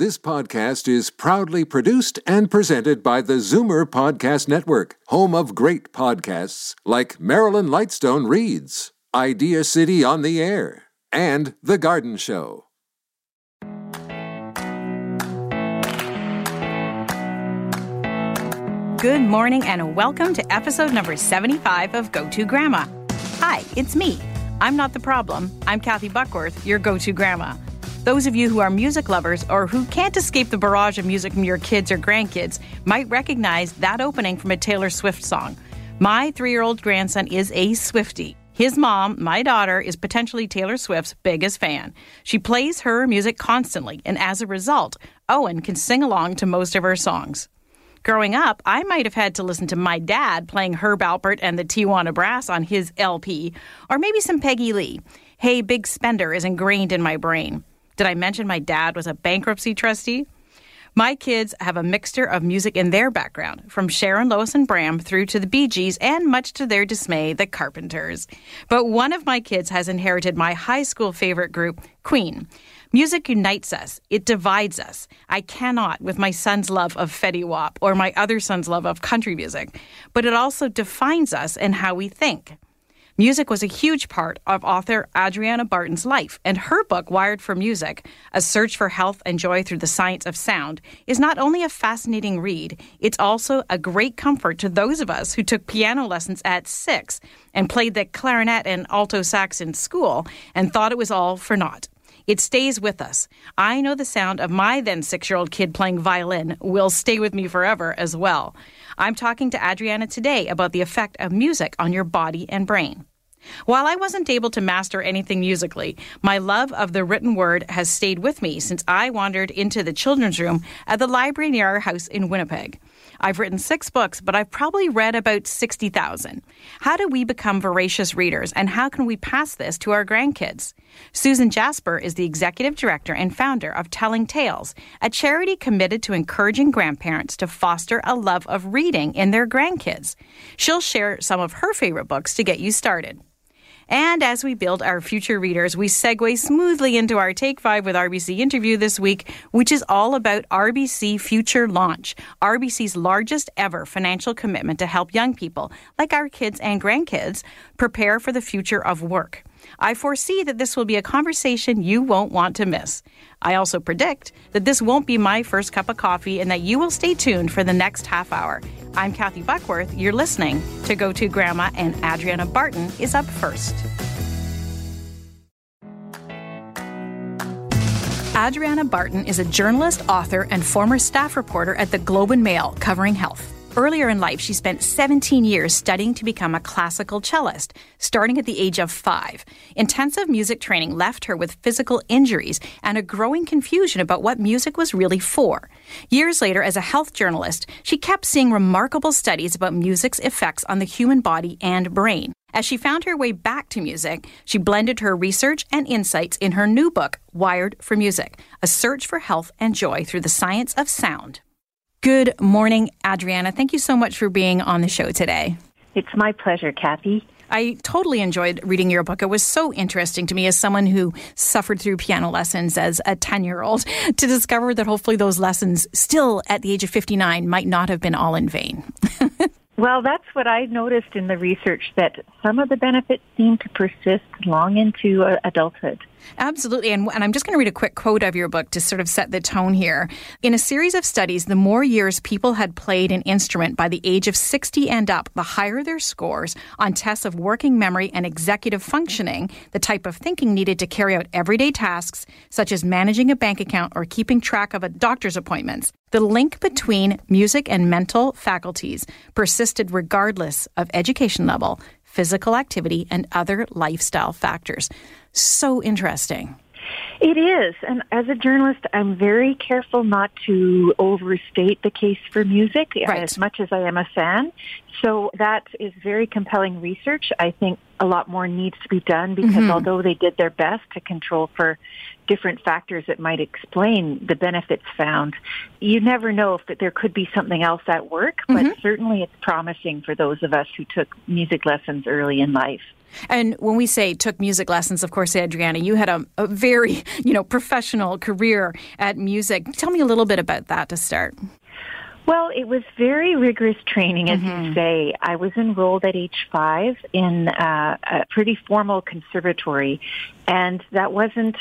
This podcast is proudly produced and presented by the Zoomer Podcast Network, home of great podcasts like Marilyn Lightstone Reads, Idea City on the Air, and The Garden Show. Good morning and welcome to episode number 75 of Go To Grandma. Hi, it's me. I'm not the problem. I'm Kathy Buckworth, your go to grandma. Those of you who are music lovers or who can't escape the barrage of music from your kids or grandkids might recognize that opening from a Taylor Swift song. My three year old grandson is a Swiftie. His mom, my daughter, is potentially Taylor Swift's biggest fan. She plays her music constantly, and as a result, Owen can sing along to most of her songs. Growing up, I might have had to listen to my dad playing Herb Alpert and the Tijuana Brass on his LP, or maybe some Peggy Lee. Hey, Big Spender is ingrained in my brain. Did I mention my dad was a bankruptcy trustee? My kids have a mixture of music in their background, from Sharon Lois and Bram through to the Bee Gees, and much to their dismay, the Carpenters. But one of my kids has inherited my high school favorite group, Queen. Music unites us, it divides us. I cannot with my son's love of Fetty Wap or my other son's love of country music, but it also defines us and how we think. Music was a huge part of author Adriana Barton's life, and her book, Wired for Music A Search for Health and Joy Through the Science of Sound, is not only a fascinating read, it's also a great comfort to those of us who took piano lessons at six and played the clarinet and alto sax in school and thought it was all for naught. It stays with us. I know the sound of my then six year old kid playing violin will stay with me forever as well. I'm talking to Adriana today about the effect of music on your body and brain. While I wasn't able to master anything musically, my love of the written word has stayed with me since I wandered into the children's room at the library near our house in Winnipeg. I've written six books, but I've probably read about 60,000. How do we become voracious readers, and how can we pass this to our grandkids? Susan Jasper is the executive director and founder of Telling Tales, a charity committed to encouraging grandparents to foster a love of reading in their grandkids. She'll share some of her favorite books to get you started. And as we build our future readers, we segue smoothly into our Take 5 with RBC interview this week, which is all about RBC Future Launch, RBC's largest ever financial commitment to help young people, like our kids and grandkids, prepare for the future of work. I foresee that this will be a conversation you won't want to miss. I also predict that this won't be my first cup of coffee and that you will stay tuned for the next half hour. I'm Kathy Buckworth. You're listening to Go To Grandma, and Adriana Barton is up first. Adriana Barton is a journalist, author, and former staff reporter at the Globe and Mail covering health. Earlier in life, she spent 17 years studying to become a classical cellist, starting at the age of five. Intensive music training left her with physical injuries and a growing confusion about what music was really for. Years later, as a health journalist, she kept seeing remarkable studies about music's effects on the human body and brain. As she found her way back to music, she blended her research and insights in her new book, Wired for Music A Search for Health and Joy Through the Science of Sound. Good morning, Adriana. Thank you so much for being on the show today. It's my pleasure, Kathy. I totally enjoyed reading your book. It was so interesting to me as someone who suffered through piano lessons as a 10 year old to discover that hopefully those lessons, still at the age of 59, might not have been all in vain. well, that's what I noticed in the research that some of the benefits seem to persist long into adulthood. Absolutely. And, and I'm just going to read a quick quote of your book to sort of set the tone here. In a series of studies, the more years people had played an instrument by the age of 60 and up, the higher their scores on tests of working memory and executive functioning, the type of thinking needed to carry out everyday tasks, such as managing a bank account or keeping track of a doctor's appointments. The link between music and mental faculties persisted regardless of education level, physical activity, and other lifestyle factors. So interesting. It is. And as a journalist, I'm very careful not to overstate the case for music right. as much as I am a fan. So that is very compelling research. I think a lot more needs to be done because mm-hmm. although they did their best to control for different factors that might explain the benefits found, you never know if there could be something else at work, but mm-hmm. certainly it's promising for those of us who took music lessons early in life. And when we say took music lessons, of course, Adriana, you had a, a, very you know, professional career at music. Tell me a little bit about that to start. Well, it was very rigorous training, as mm-hmm. you say. I was enrolled at age five in uh, a pretty formal conservatory, and that wasn't,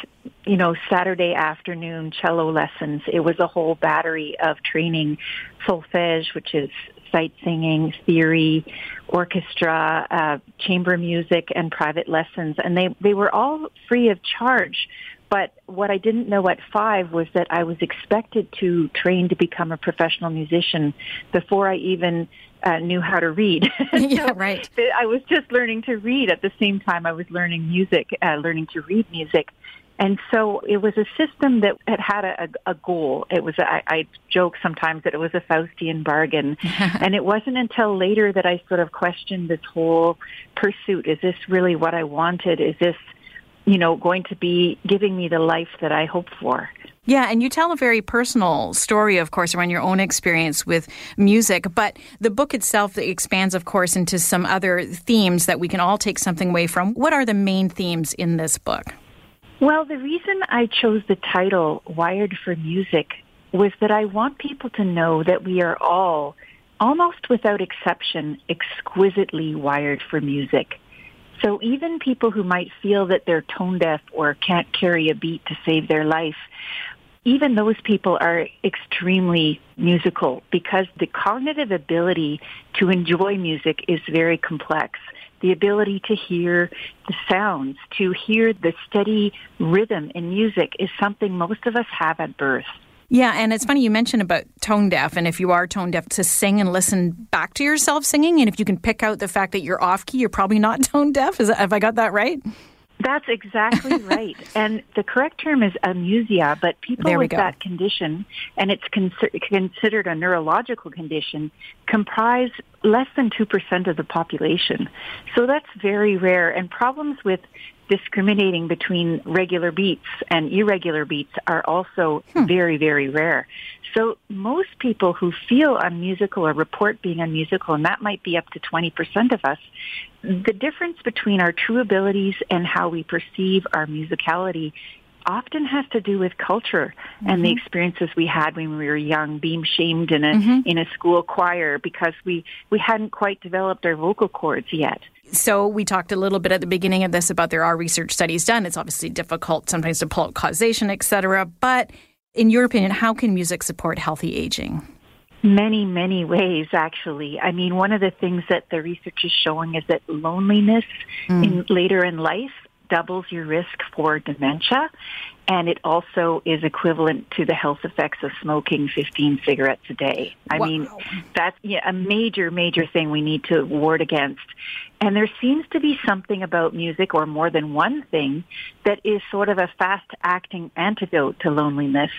you know, Saturday afternoon cello lessons. It was a whole battery of training, solfege, which is sight singing, theory, orchestra, uh, chamber music, and private lessons, and they they were all free of charge but what I didn't know at five was that I was expected to train to become a professional musician before I even uh, knew how to read. yeah, right. I was just learning to read at the same time I was learning music, uh, learning to read music. And so it was a system that it had a, a goal. It was, I, I joke sometimes that it was a Faustian bargain. and it wasn't until later that I sort of questioned this whole pursuit. Is this really what I wanted? Is this you know, going to be giving me the life that I hope for. Yeah, and you tell a very personal story, of course, around your own experience with music. But the book itself expands, of course, into some other themes that we can all take something away from. What are the main themes in this book? Well, the reason I chose the title Wired for Music was that I want people to know that we are all, almost without exception, exquisitely wired for music. So even people who might feel that they're tone deaf or can't carry a beat to save their life, even those people are extremely musical because the cognitive ability to enjoy music is very complex. The ability to hear the sounds, to hear the steady rhythm in music is something most of us have at birth. Yeah, and it's funny you mentioned about tone deaf, and if you are tone deaf, to sing and listen back to yourself singing, and if you can pick out the fact that you're off key, you're probably not tone deaf. Is that, have I got that right? That's exactly right. And the correct term is amusia, but people with go. that condition, and it's con- considered a neurological condition, comprise less than 2% of the population. So that's very rare. And problems with discriminating between regular beats and irregular beats are also hmm. very, very rare. So most people who feel unmusical or report being unmusical, and that might be up to 20% of us, the difference between our true abilities and how we perceive our musicality often has to do with culture mm-hmm. and the mm-hmm. experiences we had when we were young, being shamed in a mm-hmm. in a school choir because we we hadn't quite developed our vocal cords yet. So we talked a little bit at the beginning of this about there are research studies done. It's obviously difficult sometimes to pull out causation, etc. But in your opinion, how can music support healthy aging? Many, many ways, actually. I mean, one of the things that the research is showing is that loneliness mm. in later in life doubles your risk for dementia. And it also is equivalent to the health effects of smoking 15 cigarettes a day. I wow. mean, that's yeah, a major, major thing we need to ward against. And there seems to be something about music, or more than one thing, that is sort of a fast acting antidote to loneliness.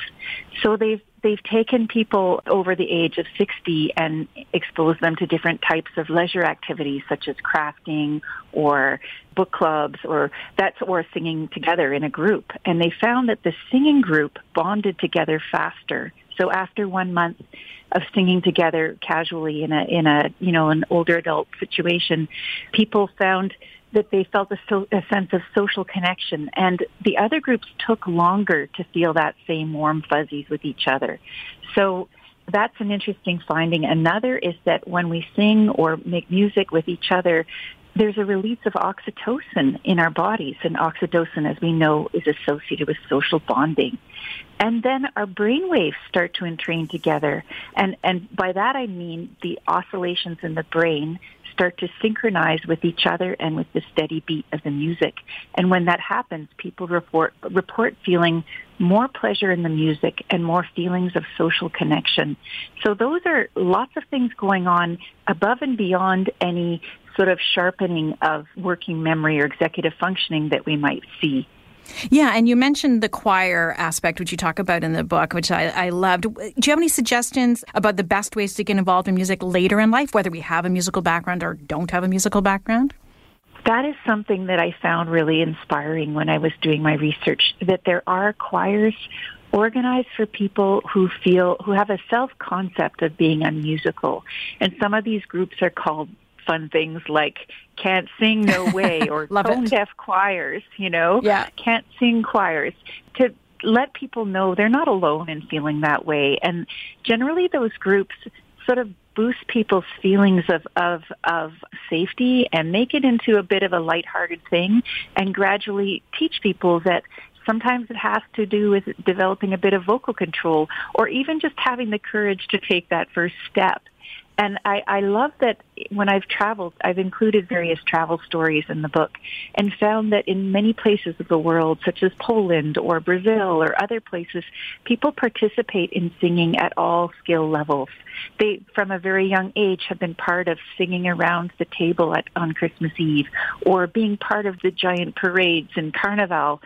So they've they've taken people over the age of 60 and exposed them to different types of leisure activities such as crafting or book clubs or that's or singing together in a group. And they found that the singing group bonded together faster. So after one month of singing together casually in a in a you know an older adult situation people found that they felt a, so, a sense of social connection. And the other groups took longer to feel that same warm fuzzies with each other. So that's an interesting finding. Another is that when we sing or make music with each other, there's a release of oxytocin in our bodies, and oxytocin, as we know, is associated with social bonding. And then our brain waves start to entrain together. And, and by that I mean the oscillations in the brain start to synchronize with each other and with the steady beat of the music. And when that happens, people report, report feeling more pleasure in the music and more feelings of social connection. So those are lots of things going on above and beyond any sort of sharpening of working memory or executive functioning that we might see. Yeah, and you mentioned the choir aspect, which you talk about in the book, which I, I, loved. Do you have any suggestions about the best ways to get involved in music later in life, whether we have a musical background or don't have a musical background? That is something that I found really inspiring when I was doing my research, that there are choirs organized for people who feel, who have a self-concept of being unmusical. And some of these groups are called fun things like can't sing no way or tone deaf choirs, you know, yeah. can't sing choirs to let people know they're not alone in feeling that way. And generally those groups sort of boost people's feelings of, of, of safety and make it into a bit of a lighthearted thing and gradually teach people that sometimes it has to do with developing a bit of vocal control or even just having the courage to take that first step. And I, I love that when I've traveled, I've included various travel stories in the book and found that in many places of the world, such as Poland or Brazil or other places, people participate in singing at all skill levels. They, from a very young age, have been part of singing around the table at, on Christmas Eve or being part of the giant parades and carnival,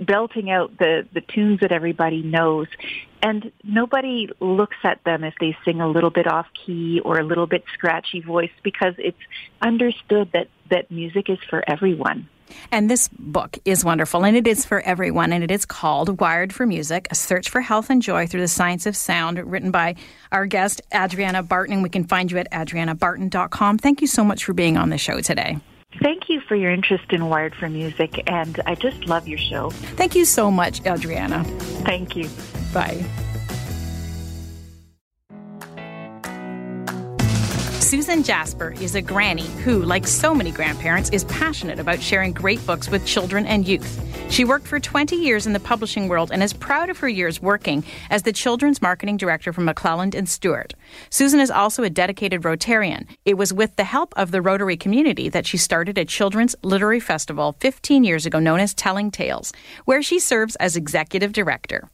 belting out the, the tunes that everybody knows and nobody looks at them if they sing a little bit off key or a little bit scratchy voice because it's understood that that music is for everyone. And this book is wonderful, and it is for everyone, and it is called Wired for Music A Search for Health and Joy Through the Science of Sound, written by our guest, Adriana Barton. And we can find you at adrianabarton.com. Thank you so much for being on the show today. Thank you for your interest in Wired for Music, and I just love your show. Thank you so much, Adriana. Thank you. Bye. Susan Jasper is a granny who, like so many grandparents, is passionate about sharing great books with children and youth. She worked for 20 years in the publishing world and is proud of her years working as the children's marketing director for McClelland and Stewart. Susan is also a dedicated Rotarian. It was with the help of the Rotary community that she started a children's literary festival 15 years ago known as Telling Tales, where she serves as executive director.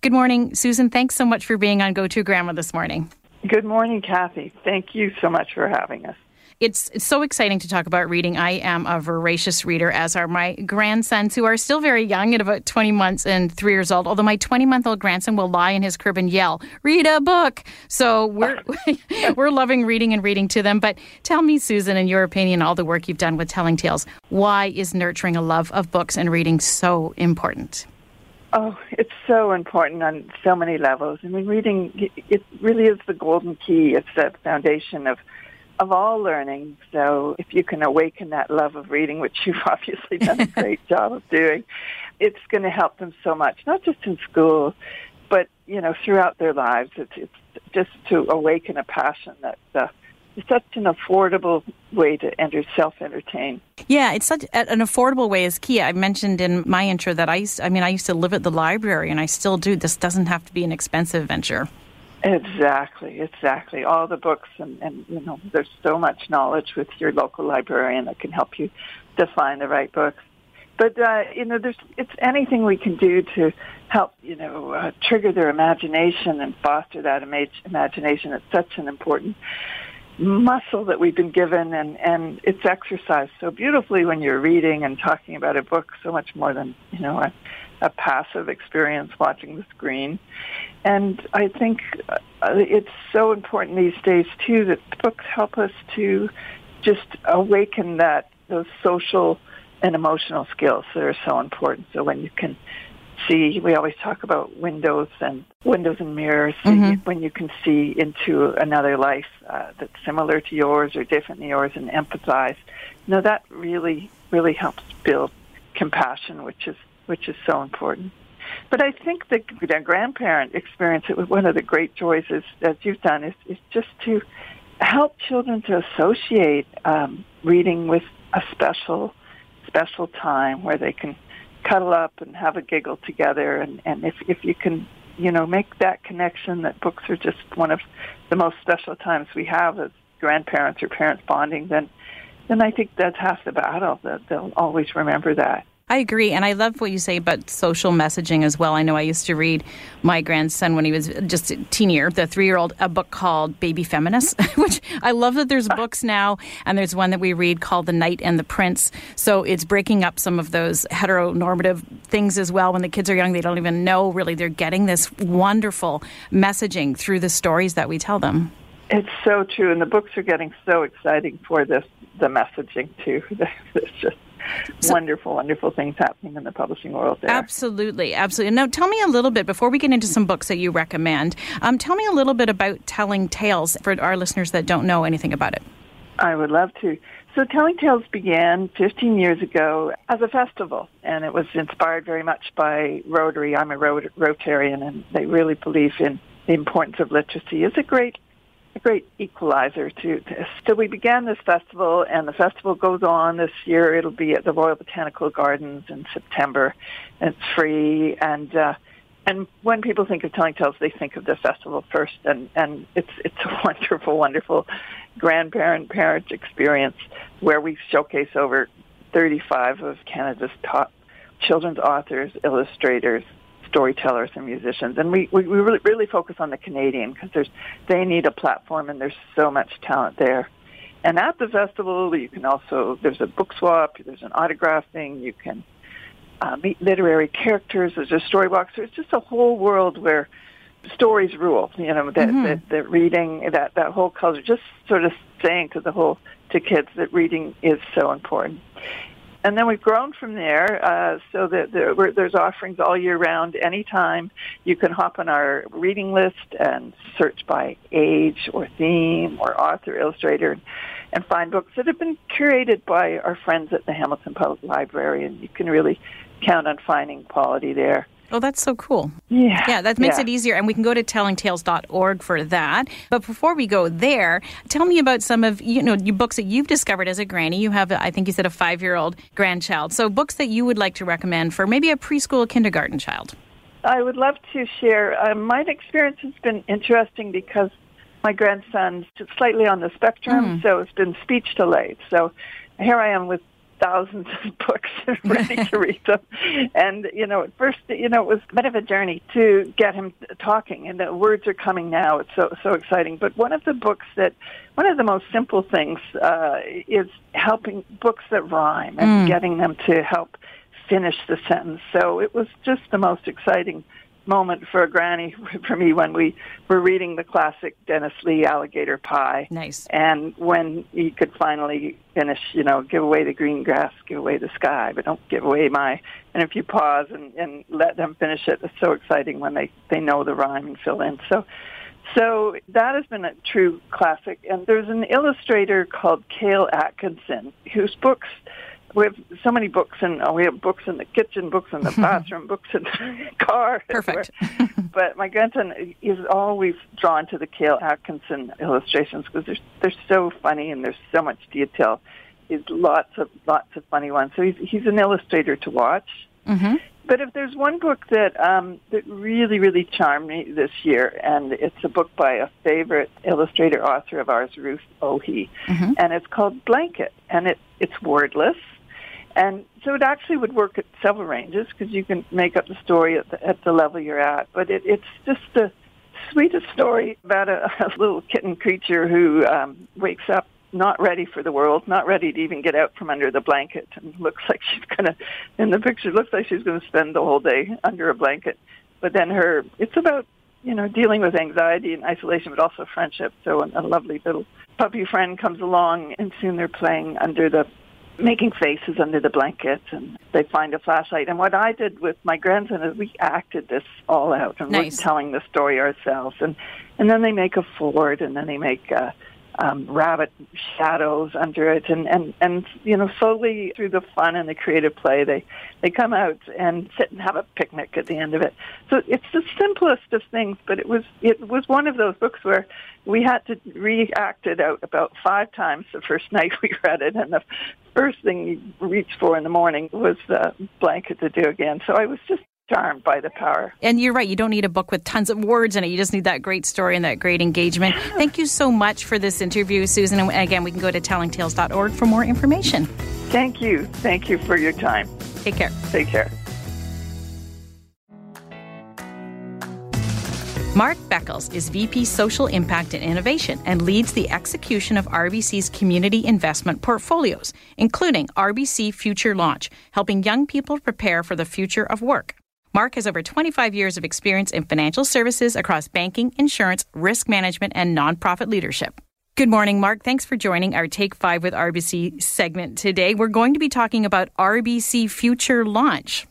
Good morning, Susan. Thanks so much for being on Go To Grandma this morning. Good morning, Kathy. Thank you so much for having us. It's, it's so exciting to talk about reading. I am a voracious reader, as are my grandsons, who are still very young at about 20 months and three years old. Although my 20 month old grandson will lie in his crib and yell, "Read a book!" So we're we're loving reading and reading to them. But tell me, Susan, in your opinion, all the work you've done with telling tales, why is nurturing a love of books and reading so important? Oh, it's so important on so many levels. I mean, reading it really is the golden key. It's the foundation of of all learning. So, if you can awaken that love of reading, which you've obviously done a great job of doing, it's going to help them so much. Not just in school, but you know, throughout their lives. It's it's just to awaken a passion that. Uh, it's such an affordable way to enter self-entertain. Yeah, it's such an affordable way is key. I mentioned in my intro that I used, I mean, I used to live at the library, and I still do. This doesn't have to be an expensive venture. Exactly, exactly. All the books, and, and you know, there's so much knowledge with your local librarian that can help you to find the right books. But uh, you know, there's it's anything we can do to help you know uh, trigger their imagination and foster that ima- imagination. It's such an important muscle that we've been given and, and it's exercised so beautifully when you're reading and talking about a book so much more than, you know, a, a passive experience watching the screen. And I think uh, it's so important these days too that books help us to just awaken that those social and emotional skills that are so important. So when you can see, we always talk about windows and windows and mirrors, mm-hmm. when you can see into another life uh, that's similar to yours or different than yours and empathize. You know, that really, really helps build compassion, which is, which is so important. But I think the, the grandparent experience, it was one of the great joys is, that you've done is, is just to help children to associate um, reading with a special, special time where they can cuddle up and have a giggle together. And, and if, if you can, you know, make that connection that books are just one of the most special times we have as grandparents or parents bonding, then, then I think that's half the battle. That they'll always remember that. I agree. And I love what you say about social messaging as well. I know I used to read my grandson when he was just a teenier, the three year old, a book called Baby Feminist, which I love that there's books now. And there's one that we read called The Knight and the Prince. So it's breaking up some of those heteronormative things as well. When the kids are young, they don't even know really they're getting this wonderful messaging through the stories that we tell them. It's so true. And the books are getting so exciting for this, the messaging too. it's just so, wonderful, wonderful things happening in the publishing world there. Absolutely, absolutely. Now, tell me a little bit before we get into some books that you recommend. Um, tell me a little bit about telling tales for our listeners that don't know anything about it. I would love to. So Telling Tales began 15 years ago as a festival, and it was inspired very much by Rotary. I'm a Rotarian, and they really believe in the importance of literacy. It's a great, a great equalizer to this. So we began this festival, and the festival goes on this year. It'll be at the Royal Botanical Gardens in September. It's free, and uh, and when people think of telling tales, they think of the festival first, and and it's it's a wonderful, wonderful grandparent parent experience where we showcase over 35 of Canada's top children's authors, illustrators, storytellers, and musicians, and we we, we really, really focus on the Canadian because there's they need a platform, and there's so much talent there. And at the festival, you can also there's a book swap, there's an autograph thing, you can uh, meet literary characters. There's a story box. There's just a whole world where stories rule. You know that mm-hmm. that, that reading that that whole culture. Just sort of saying to the whole to kids that reading is so important. And then we've grown from there, uh, so that there, there's offerings all year round. Anytime you can hop on our reading list and search by age or theme or author, illustrator, and find books that have been curated by our friends at the Hamilton Public Library, and you can really count on finding quality there. Oh, that's so cool. Yeah. Yeah, that makes yeah. it easier. And we can go to tellingtales.org for that. But before we go there, tell me about some of, you know, your books that you've discovered as a granny. You have, I think you said, a five year old grandchild. So books that you would like to recommend for maybe a preschool kindergarten child. I would love to share. Uh, my experience has been interesting because my grandson's slightly on the spectrum, mm. so it's been speech delayed. So here I am with thousands of books and ready to read them. And, you know, at first, you know, it was a bit of a journey to get him talking and the words are coming now. It's so, so exciting. But one of the books that, one of the most simple things, uh, is helping books that rhyme and mm. getting them to help finish the sentence. So it was just the most exciting moment for a granny for me when we were reading the classic Dennis Lee Alligator Pie. Nice. And when he could finally finish, you know, give away the green grass, give away the sky, but don't give away my. And if you pause and, and let them finish it, it's so exciting when they they know the rhyme and fill in. So. So that has been a true classic. And there's an illustrator called Cale Atkinson whose books we have so many books, and uh, we have books in the kitchen, books in the bathroom, books in the car. Perfect. but my grandson is always drawn to the Cale Atkinson illustrations because they're they're so funny and there's so much detail. He's lots of lots of funny ones. So he's he's an illustrator to watch. Mm-hmm. But if there's one book that um, that really really charmed me this year, and it's a book by a favorite illustrator author of ours, Ruth Ohi, mm-hmm. and it's called Blanket, and it it's wordless and so it actually would work at several ranges because you can make up the story at the, at the level you're at. But it, it's just the sweetest story about a, a little kitten creature who um, wakes up not ready for the world, not ready to even get out from under the blanket, and looks like she's gonna. In the picture, looks like she's gonna spend the whole day under a blanket. But then her, it's about you know dealing with anxiety and isolation, but also friendship. So a, a lovely little puppy friend comes along, and soon they're playing under the making faces under the blankets and they find a flashlight. And what I did with my grandson is we acted this all out and nice. we're telling the story ourselves. And, and then they make a fort and then they make, uh, um, rabbit shadows under it, and and and you know slowly through the fun and the creative play, they they come out and sit and have a picnic at the end of it. So it's the simplest of things, but it was it was one of those books where we had to react it out about five times the first night we read it, and the first thing you reach for in the morning was the blanket to do again. So I was just charmed by the power. And you're right, you don't need a book with tons of words in it. You just need that great story and that great engagement. Thank you so much for this interview, Susan. And again, we can go to tellingtales.org for more information. Thank you. Thank you for your time. Take care. Take care. Mark Beckles is VP Social Impact and Innovation and leads the execution of RBC's community investment portfolios, including RBC Future Launch, helping young people prepare for the future of work. Mark has over 25 years of experience in financial services across banking, insurance, risk management, and nonprofit leadership. Good morning, Mark. Thanks for joining our Take 5 with RBC segment today. We're going to be talking about RBC Future Launch.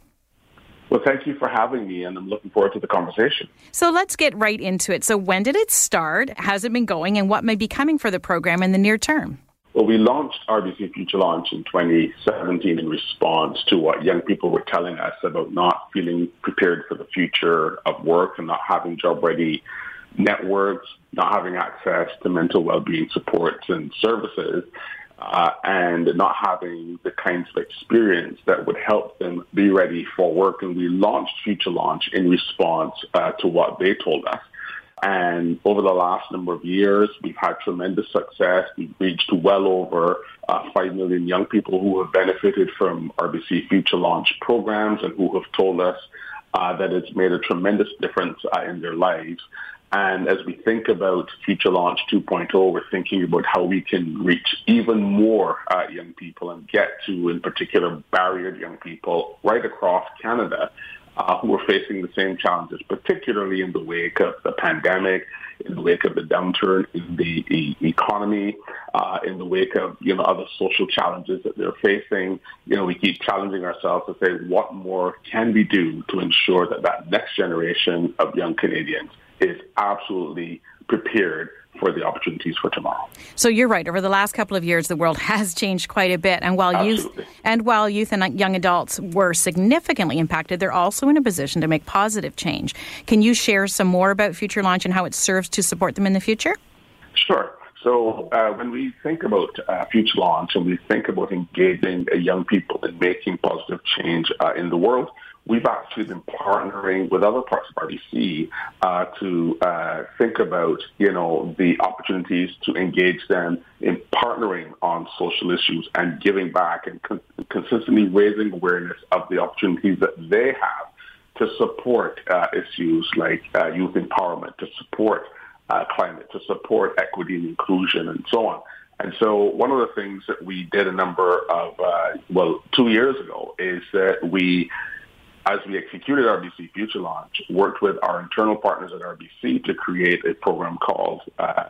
Well, thank you for having me, and I'm looking forward to the conversation. So let's get right into it. So, when did it start? Has it been going? And what may be coming for the program in the near term? Well, we launched RBC Future Launch in 2017 in response to what young people were telling us about not feeling prepared for the future of work and not having job-ready networks, not having access to mental well-being supports and services, uh, and not having the kinds of experience that would help them be ready for work. And we launched Future Launch in response uh, to what they told us. And over the last number of years, we've had tremendous success. We've reached well over uh, 5 million young people who have benefited from RBC Future Launch programs and who have told us uh, that it's made a tremendous difference uh, in their lives. And as we think about Future Launch 2.0, we're thinking about how we can reach even more uh, young people and get to, in particular, barriered young people right across Canada uh, who are facing the same challenges, particularly in the wake of the pandemic, in the wake of the downturn in the economy, uh, in the wake of you know other social challenges that they're facing. You know, we keep challenging ourselves to say what more can we do to ensure that that next generation of young Canadians is absolutely prepared for the opportunities for tomorrow. So you're right. Over the last couple of years, the world has changed quite a bit, and while Absolutely. youth and while youth and young adults were significantly impacted, they're also in a position to make positive change. Can you share some more about Future Launch and how it serves to support them in the future? Sure. So uh, when we think about uh, Future Launch and we think about engaging uh, young people in making positive change uh, in the world, we've actually been partnering with other parts of RBC uh, to uh, think about, you know, the opportunities to engage them in partnering on social issues and giving back and con- consistently raising awareness of the opportunities that they have to support uh, issues like uh, youth empowerment, to support uh, climate, to support equity and inclusion, and so on. And so one of the things that we did a number of, uh, well, two years ago is that we as we executed RBC Future Launch, worked with our internal partners at RBC to create a program called uh,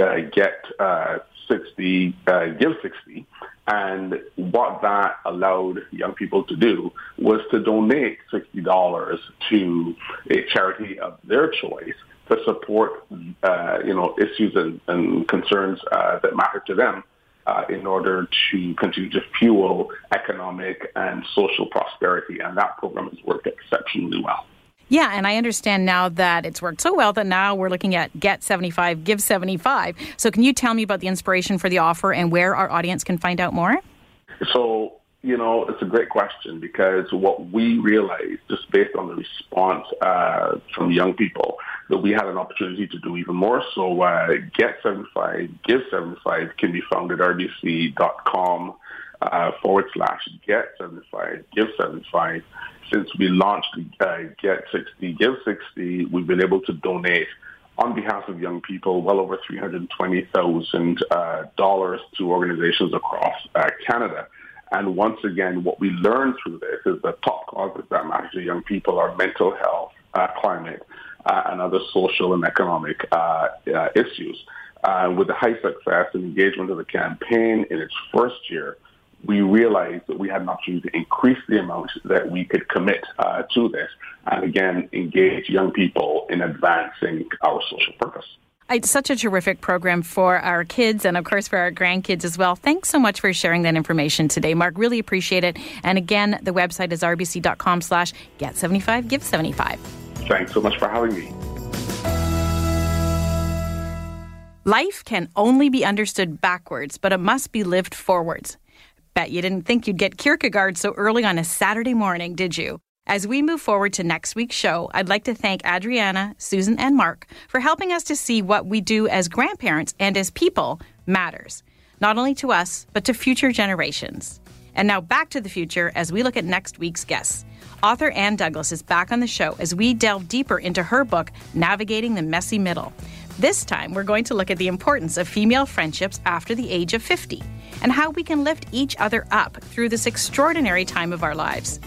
uh, Get uh, 60, uh, Give 60. And what that allowed young people to do was to donate $60 to a charity of their choice to support, uh, you know, issues and, and concerns uh, that matter to them uh, in order to continue to fuel economic and social prosperity. And that program has worked exceptionally well. Yeah, and I understand now that it's worked so well that now we're looking at Get 75, Give 75. So, can you tell me about the inspiration for the offer and where our audience can find out more? So, you know, it's a great question because what we realized, just based on the response uh, from young people, that we had an opportunity to do even more. So uh, Get 75, Give 75 can be found at rbc.com uh, forward slash Get 75, Give 75. Since we launched uh, Get 60, Give 60, we've been able to donate on behalf of young people well over $320,000 uh, to organizations across uh, Canada. And once again, what we learned through this is the top causes that matter to young people are mental health, uh, climate, and other social and economic uh, uh, issues. with the high success and engagement of the campaign in its first year, we realized that we had an opportunity to increase the amount that we could commit uh, to this and again engage young people in advancing our social purpose. It's such a terrific program for our kids and, of course, for our grandkids as well. Thanks so much for sharing that information today, Mark. Really appreciate it. And again, the website is rbc.com slash get75, give 75. Thanks so much for having me. Life can only be understood backwards, but it must be lived forwards. Bet you didn't think you'd get Kierkegaard so early on a Saturday morning, did you? As we move forward to next week's show, I'd like to thank Adriana, Susan, and Mark for helping us to see what we do as grandparents and as people matters, not only to us, but to future generations. And now back to the future as we look at next week's guests. Author Ann Douglas is back on the show as we delve deeper into her book, Navigating the Messy Middle. This time, we're going to look at the importance of female friendships after the age of 50 and how we can lift each other up through this extraordinary time of our lives.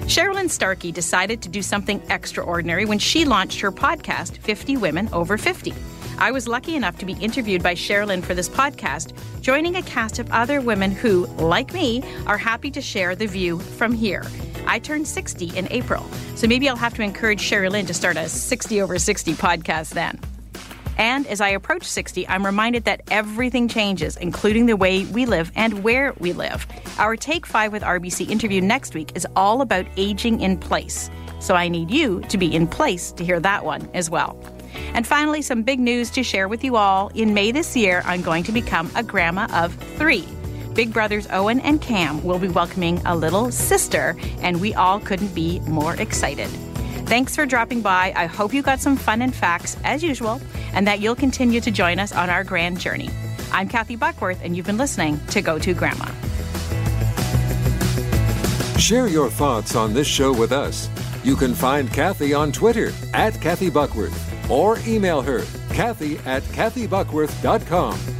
Sherilyn Starkey decided to do something extraordinary when she launched her podcast, 50 Women Over 50. I was lucky enough to be interviewed by Sherilyn for this podcast, joining a cast of other women who, like me, are happy to share the view from here. I turned 60 in April, so maybe I'll have to encourage Sherilyn to start a 60 over 60 podcast then. And as I approach 60, I'm reminded that everything changes, including the way we live and where we live. Our Take 5 with RBC interview next week is all about aging in place. So I need you to be in place to hear that one as well. And finally, some big news to share with you all. In May this year, I'm going to become a grandma of three. Big brothers Owen and Cam will be welcoming a little sister, and we all couldn't be more excited. Thanks for dropping by. I hope you got some fun and facts as usual, and that you'll continue to join us on our grand journey. I'm Kathy Buckworth, and you've been listening to Go To Grandma. Share your thoughts on this show with us. You can find Kathy on Twitter at Kathy Buckworth or email her, Kathy at KathyBuckworth.com.